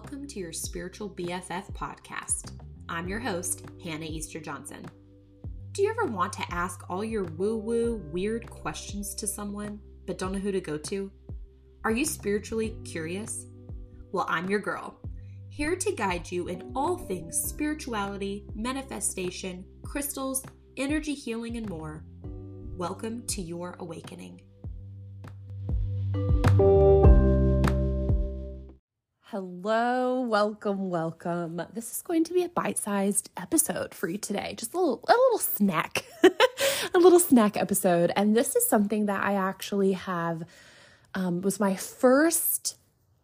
Welcome to your Spiritual BFF podcast. I'm your host, Hannah Easter Johnson. Do you ever want to ask all your woo woo, weird questions to someone, but don't know who to go to? Are you spiritually curious? Well, I'm your girl, here to guide you in all things spirituality, manifestation, crystals, energy healing, and more. Welcome to your awakening. Hello, welcome, welcome. This is going to be a bite-sized episode for you today. Just a little a little snack. a little snack episode. And this is something that I actually have um, was my first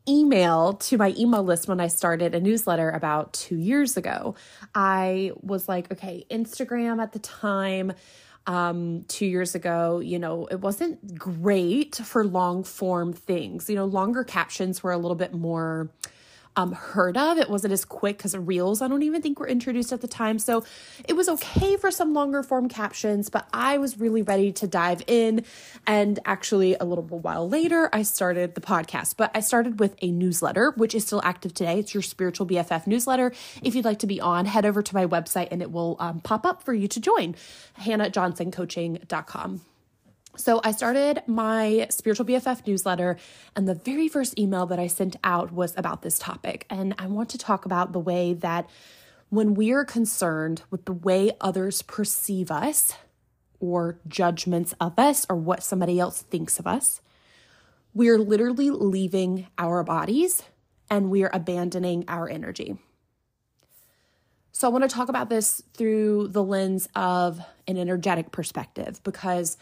email to my email list when I started a newsletter about two years ago. I was like, okay, Instagram at the time um, two years ago, you know, it wasn't great for long form things. You know, longer captions were a little bit more um, heard of. It wasn't as quick because reels, I don't even think were introduced at the time. So it was okay for some longer form captions, but I was really ready to dive in. And actually, a little while later, I started the podcast. But I started with a newsletter, which is still active today. It's your Spiritual BFF newsletter. If you'd like to be on, head over to my website and it will um, pop up for you to join hannahjohnsoncoaching.com. So I started my spiritual BFF newsletter, and the very first email that I sent out was about this topic. And I want to talk about the way that when we are concerned with the way others perceive us, or judgments of us, or what somebody else thinks of us, we are literally leaving our bodies and we are abandoning our energy. So I want to talk about this through the lens of an energetic perspective because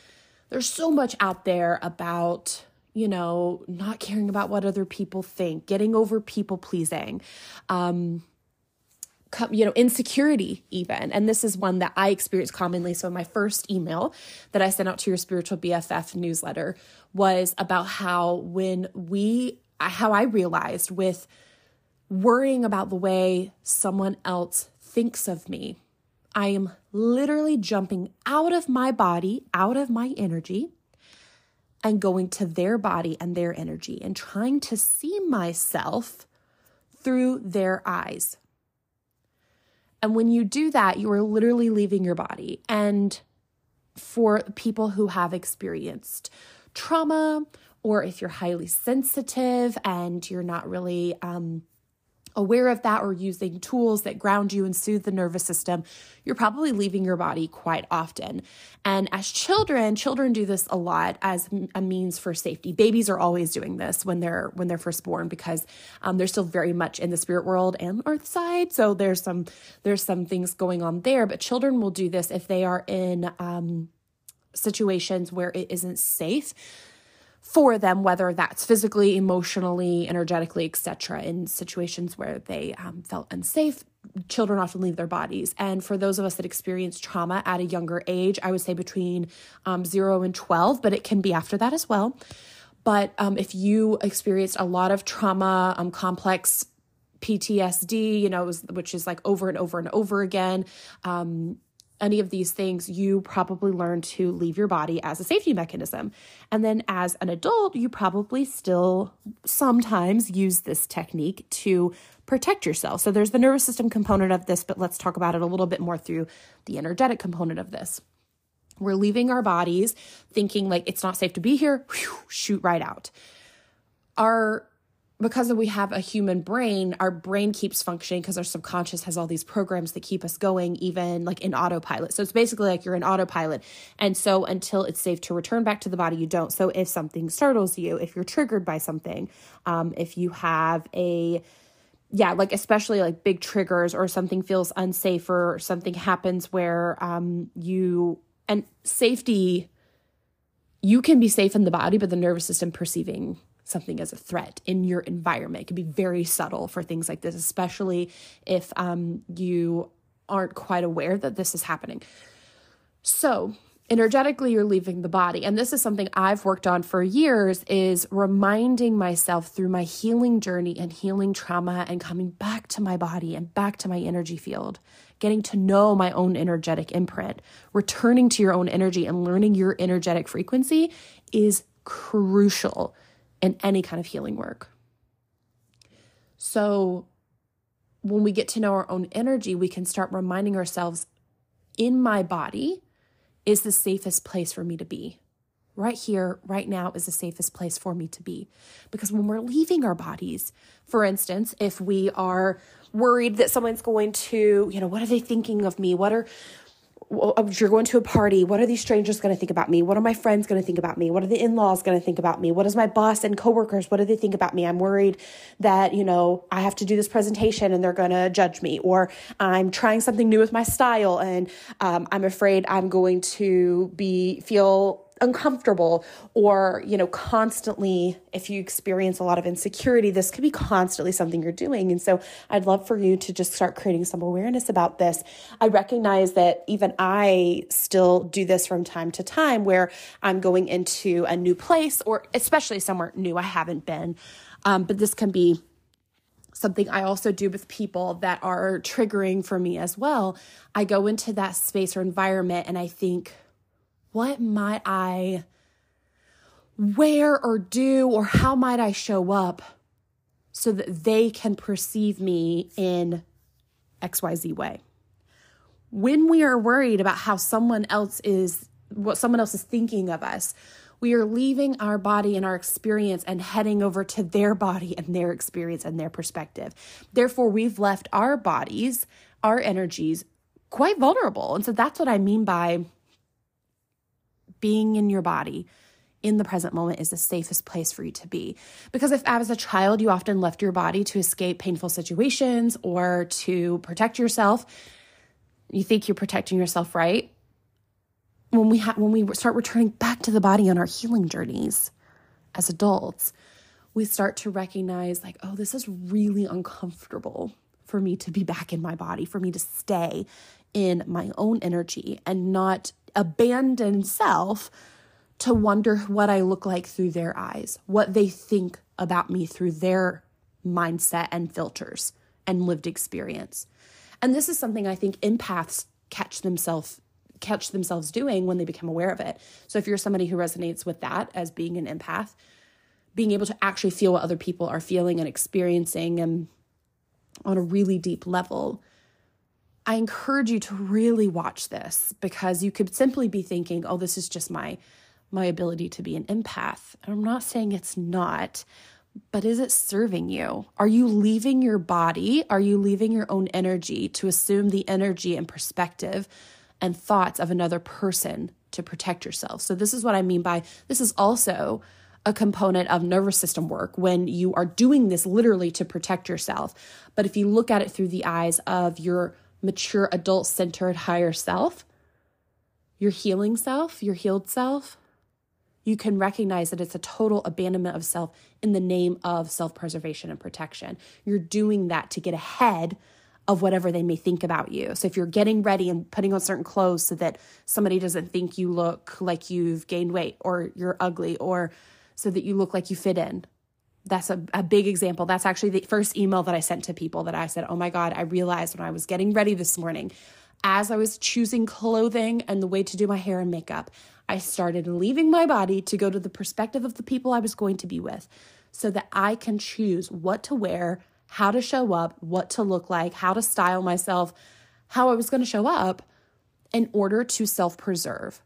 there's so much out there about you know not caring about what other people think getting over people pleasing um you know insecurity even. And this is one that i experience commonly. So my first email that i sent out to your spiritual bff newsletter was about how when we how i realized with worrying about the way someone else thinks of me I am literally jumping out of my body, out of my energy, and going to their body and their energy and trying to see myself through their eyes. And when you do that, you are literally leaving your body. And for people who have experienced trauma, or if you're highly sensitive and you're not really um, aware of that or using tools that ground you and soothe the nervous system, you're probably leaving your body quite often. And as children, children do this a lot as a means for safety. Babies are always doing this when they're when they're first born because um, they're still very much in the spirit world and earth side. So there's some there's some things going on there. But children will do this if they are in um, situations where it isn't safe for them, whether that's physically, emotionally, energetically, etc. In situations where they um, felt unsafe, children often leave their bodies. And for those of us that experience trauma at a younger age, I would say between um, zero and 12, but it can be after that as well. But um, if you experienced a lot of trauma, um, complex PTSD, you know, which is like over and over and over again, um, any of these things, you probably learn to leave your body as a safety mechanism. And then as an adult, you probably still sometimes use this technique to protect yourself. So there's the nervous system component of this, but let's talk about it a little bit more through the energetic component of this. We're leaving our bodies thinking like it's not safe to be here, whew, shoot right out. Our because we have a human brain, our brain keeps functioning because our subconscious has all these programs that keep us going, even like in autopilot. So it's basically like you're in autopilot. And so until it's safe to return back to the body, you don't. So if something startles you, if you're triggered by something, um, if you have a yeah, like especially like big triggers or something feels unsafe or something happens where um, you and safety, you can be safe in the body, but the nervous system perceiving something as a threat in your environment. It can be very subtle for things like this, especially if um, you aren't quite aware that this is happening. So, energetically you're leaving the body and this is something i've worked on for years is reminding myself through my healing journey and healing trauma and coming back to my body and back to my energy field getting to know my own energetic imprint returning to your own energy and learning your energetic frequency is crucial in any kind of healing work. So when we get to know our own energy, we can start reminding ourselves in my body is the safest place for me to be. Right here, right now is the safest place for me to be. Because when we're leaving our bodies, for instance, if we are worried that someone's going to, you know, what are they thinking of me? What are you're going to a party. What are these strangers going to think about me? What are my friends going to think about me? What are the in laws going to think about me? What is my boss and coworkers? What do they think about me? I'm worried that, you know, I have to do this presentation and they're going to judge me, or I'm trying something new with my style and um, I'm afraid I'm going to be feel uncomfortable or you know constantly if you experience a lot of insecurity this could be constantly something you're doing. And so i'd love for you to just start creating some awareness about this. I recognize that even i still do this from time to time where i'm going into a new place or especially somewhere new i haven't been. Um, but this can be something I also do with people that are triggering for me as well. I go into that space or environment and I think, what might I wear or do, or how might I show up so that they can perceive me in XYZ way? When we are worried about how someone else is, what someone else is thinking of us, we are leaving our body and our experience and heading over to their body and their experience and their perspective. Therefore, we've left our bodies, our energies quite vulnerable. And so that's what I mean by being in your body in the present moment is the safest place for you to be. Because if, as a child, you often left your body to escape painful situations or to protect yourself, you think you're protecting yourself, right? When we ha- when we start returning back to the body on our healing journeys as adults, we start to recognize like, oh, this is really uncomfortable for me to be back in my body, for me to stay in my own energy and not abandon self to wonder what I look like through their eyes, what they think about me through their mindset and filters and lived experience. And this is something I think empaths catch themselves catch themselves doing when they become aware of it. So if you're somebody who resonates with that as being an empath, being able to actually feel what other people are feeling and experiencing and on a really deep level I encourage you to really watch this because you could simply be thinking, "Oh, this is just my my ability to be an empath." And I'm not saying it's not, but is it serving you? Are you leaving your body? Are you leaving your own energy to assume the energy and perspective and thoughts of another person to protect yourself? So this is what I mean by this is also a component of nervous system work when you are doing this literally to protect yourself. But if you look at it through the eyes of your mature, adult centered higher self, your healing self, your healed self, you can recognize that it's a total abandonment of self in the name of self preservation and protection. You're doing that to get ahead of whatever they may think about you. So if you're getting ready and putting on certain clothes so that somebody doesn't think you look like you've gained weight or you're ugly or so that you look like you fit in, that's a, a big example. That's actually the first email that I sent to people that I said, Oh my God, I realized when I was getting ready this morning, as I was choosing clothing and the way to do my hair and makeup, I started leaving my body to go to the perspective of the people I was going to be with so that I can choose what to wear, how to show up, what to look like, how to style myself, how I was going to show up in order to self preserve.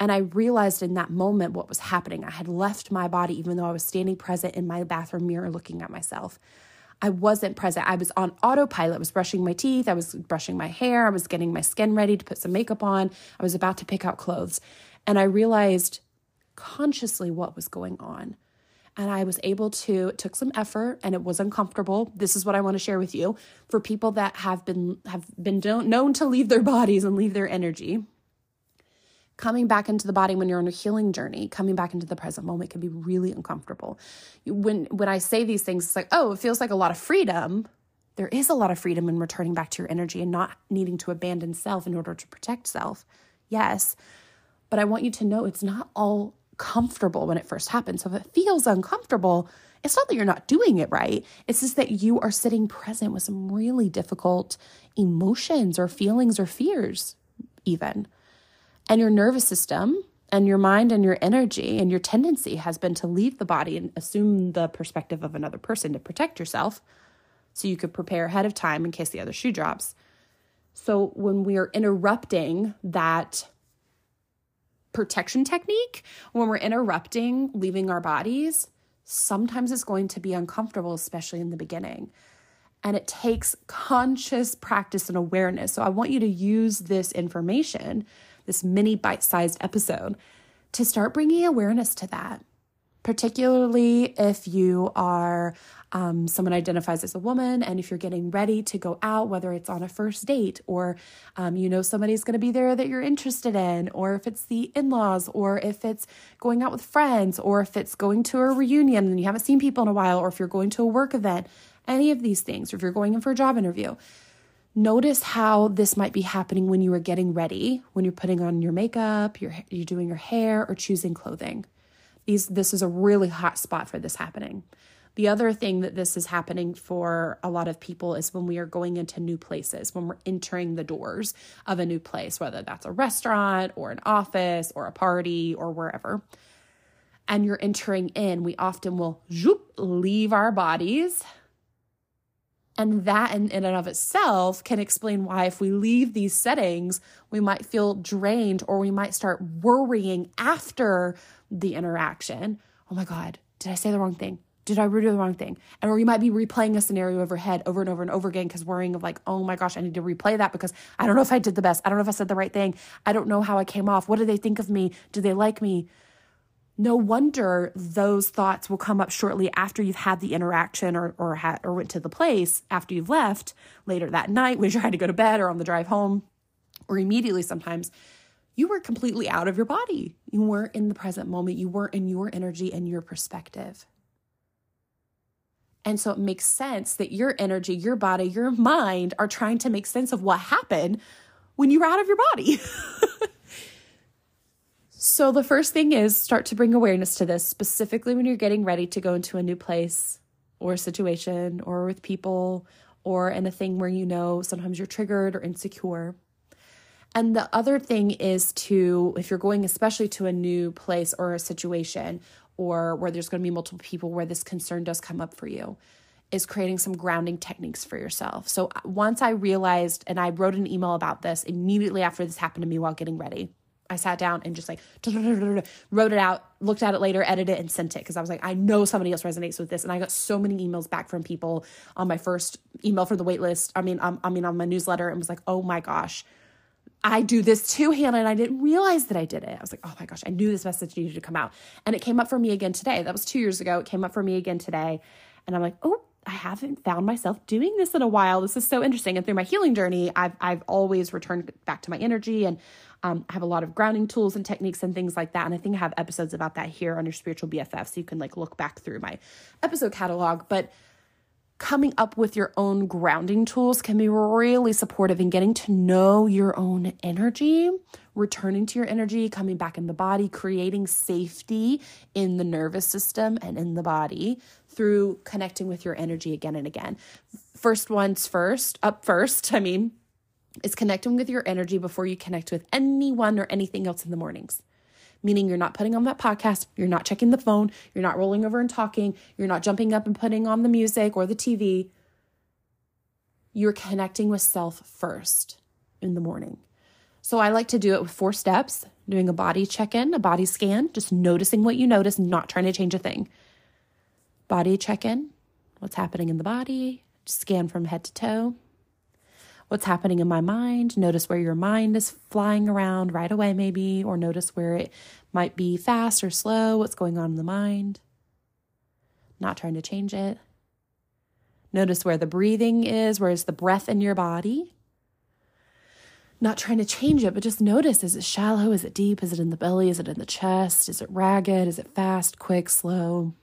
And I realized in that moment what was happening. I had left my body, even though I was standing present in my bathroom mirror looking at myself. I wasn't present. I was on autopilot. I was brushing my teeth. I was brushing my hair. I was getting my skin ready to put some makeup on. I was about to pick out clothes. And I realized consciously what was going on. And I was able to, it took some effort and it was uncomfortable. This is what I want to share with you for people that have been have been known to leave their bodies and leave their energy coming back into the body when you're on a healing journey, coming back into the present moment can be really uncomfortable. When when I say these things, it's like, oh, it feels like a lot of freedom. There is a lot of freedom in returning back to your energy and not needing to abandon self in order to protect self. Yes. But I want you to know it's not all comfortable when it first happens. So if it feels uncomfortable, it's not that you're not doing it right. It's just that you are sitting present with some really difficult emotions or feelings or fears, even. And your nervous system and your mind and your energy and your tendency has been to leave the body and assume the perspective of another person to protect yourself. so you could prepare ahead of time in case the other shoe drops. So when we are interrupting that protection technique, when we're interrupting leaving our bodies, sometimes it's going to be uncomfortable, especially in the beginning. And it takes conscious practice and awareness. So I want you to use this information, this mini bite sized episode, to start bringing awareness to that particularly if you are um, someone identifies as a woman and if you're getting ready to go out, whether it's on a first date or um, you know somebody's going to be there that you're interested in, or if it's the in laws, or if it's going out with friends, or if it's going to a reunion and you haven't seen people in a while, or if you're going to a work event, any of these things, or if you're going in for a job interview. Notice how this might be happening when you are getting ready, when you're putting on your makeup, you're, you're doing your hair, or choosing clothing. These, this is a really hot spot for this happening. The other thing that this is happening for a lot of people is when we are going into new places, when we're entering the doors of a new place, whether that's a restaurant or an office or a party or wherever. And you're entering in, we often will zoop, leave our bodies. And that in, in and of itself can explain why, if we leave these settings, we might feel drained or we might start worrying after the interaction. Oh my God, did I say the wrong thing? Did I do the wrong thing? And or you might be replaying a scenario overhead over and over and over again because worrying of like, oh my gosh, I need to replay that because I don't know if I did the best. I don't know if I said the right thing. I don't know how I came off. What do they think of me? Do they like me? No wonder those thoughts will come up shortly after you've had the interaction or or had or went to the place after you've left later that night when you're trying to go to bed or on the drive home or immediately sometimes you were completely out of your body. You weren't in the present moment. You weren't in your energy and your perspective. And so it makes sense that your energy, your body, your mind are trying to make sense of what happened when you were out of your body. so the first thing is start to bring awareness to this, specifically when you're getting ready to go into a new place or situation or with people or in a thing where you know sometimes you're triggered or insecure. And the other thing is to, if you're going especially to a new place or a situation or where there's going to be multiple people where this concern does come up for you, is creating some grounding techniques for yourself. So uh, once I realized, and I wrote an email about this immediately after this happened to me while getting ready. I sat down and just like wrote it out, looked at it later, edited it, and sent it because I was like, I know somebody else resonates with this. And I got so many emails back from people on my first email for the waitlist. I mean, um, I mean, on my newsletter, and was like, oh my gosh, I do this too, Hannah, and I didn't realize that I did it. I was like, oh my gosh, I knew this message needed to come out. And it came up for me again today. That was two years ago. It came up for me again today. And I'm like, oh, I haven't found myself doing this in a while. This is so interesting. And through my healing journey, I've I've always returned back to my energy and um, I have a lot of grounding tools and techniques and things like that. And I think I have episodes about that here on your spiritual BFF. So you can like look back through my episode catalog. But coming up with your own grounding tools can be really supportive in getting to know your own energy, returning to your energy, coming back in the body, creating safety in the nervous system and in the body through connecting with your energy again and again. First one's first, up first, I mean, is connecting with your energy before you connect with anyone or anything else in the mornings meaning you're not putting on that podcast, you're not checking the phone, you're not rolling over and talking, you're not jumping up and putting on the music or the TV. You're connecting with self first in the morning. So I like to do it with four steps doing a body check in, a body scan, just noticing what you notice, not trying to change a thing. Body check in, what's happening in the body, scan from head to toe what's happening in my mind. Notice where your mind is flying around right away, maybe, or notice where it might be fast or slow, what's going on in the mind. Not trying to change it. Notice where the breathing is, where is the breath in your body. Not trying to change it, but just notice is it shallow? Is it deep? Is it in the belly? Is it in the chest? Is it ragged? Is it fast, quick, slow?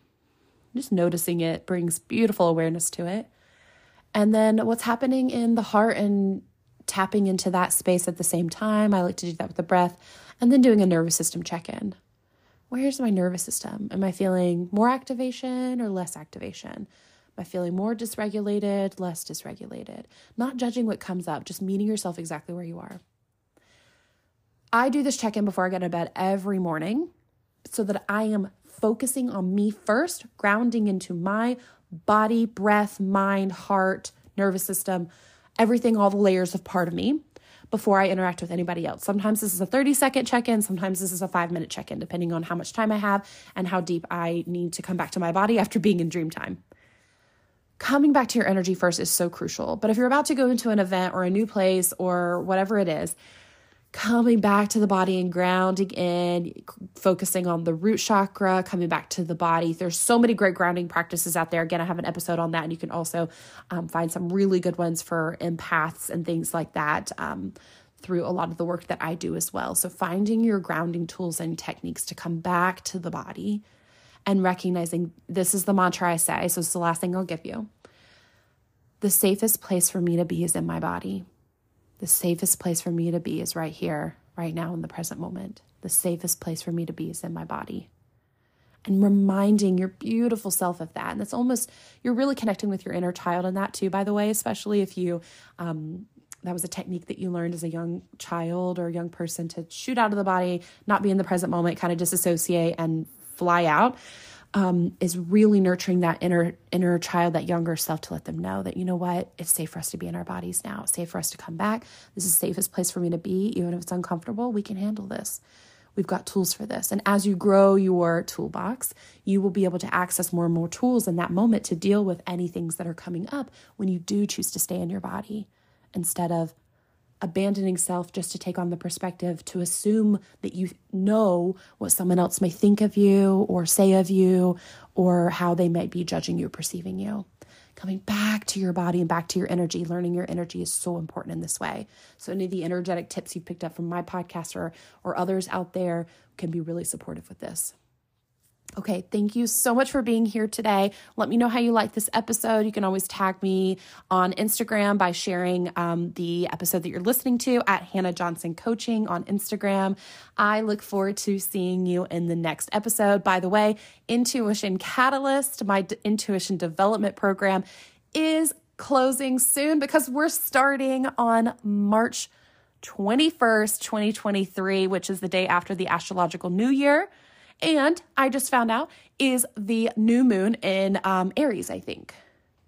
Just noticing it brings beautiful awareness to it and then what's happening in the heart and tapping into that space at the same time. I like to do that with the breath and then doing a nervous system check in. Where's my nervous system? Am I feeling more activation or less activation? Am I feeling more dysregulated, less dysregulated? Not judging what comes up, just meeting yourself exactly where you are. I do this check in before I get to bed every morning so that I am focusing on me first, grounding into my body, breath, mind, heart, nervous system, everything, all the layers of part of me before I interact with anybody else. Sometimes this is a 30 second check in, sometimes this is a five minute check in, depending on how much time I have and how deep I need to come back to my body after being in dream time. Coming back to your energy first is so crucial. But if you're about to go into an event or a new place or whatever it is, coming back to the body and grounding in, focusing on the root chakra, coming back to the body. There's so many great grounding practices out there. Again, I have an episode on that, and you can also um, find some really good ones for empaths and things like that. Um, through a lot of the work that I do as well. So, finding your grounding tools and techniques to come back to the body and recognizing this is the mantra I say. So, it's the last thing I'll give you. The safest place for me to be is in my body. The safest place for me to be is right here, right now in the present moment. The safest place for me to be is in my body. And reminding your beautiful self of that. And that's almost, you're really connecting with your inner child in that too, by the way, especially if you, um, that was a technique that you learned as a young child or young person to shoot out of the body, not be in the present moment, kind of disassociate and fly out um, is really nurturing that inner inner child, that younger self, to let them know that you know what, it's safe for us to be in our bodies now. It's safe for us to come back. This is the safest place for me to be, even if it's uncomfortable. We can handle this. We've got tools for this. And as you grow your toolbox, you will be able to access more and more tools in that moment to deal with any things that are coming up when you do choose to stay in your body instead of abandoning self just to take on the perspective to assume that you know what someone else may think of you or say of you or how they might be judging you, or perceiving you. Coming back to your body and back to your energy, learning your energy is so important in this way. So, any of the energetic tips you've picked up from my podcast or, or others out there can be really supportive with this. Okay, thank you so much for being here today. Let me know how you like this episode. You can always tag me on Instagram by sharing um, the episode that you're listening to at Hannah Johnson Coaching on Instagram. I look forward to seeing you in the next episode. By the way, Intuition Catalyst, my d- intuition development program, is closing soon because we're starting on March 21st, 2023, which is the day after the astrological new year. And I just found out is the new moon in um, Aries, I think.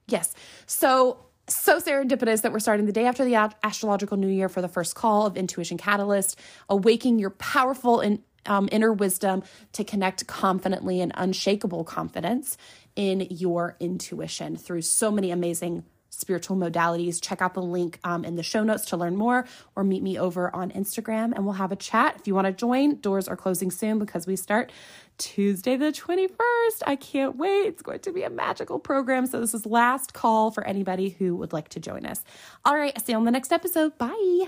Yes. So, so serendipitous that we're starting the day after the astrological new year for the first call of Intuition Catalyst, awaking your powerful and um, inner wisdom to connect confidently and unshakable confidence in your intuition through so many amazing spiritual modalities. Check out the link um, in the show notes to learn more or meet me over on Instagram and we'll have a chat. If you want to join, doors are closing soon because we start Tuesday the 21st. I can't wait. It's going to be a magical program. So, this is last call for anybody who would like to join us. All right, see you on the next episode. Bye.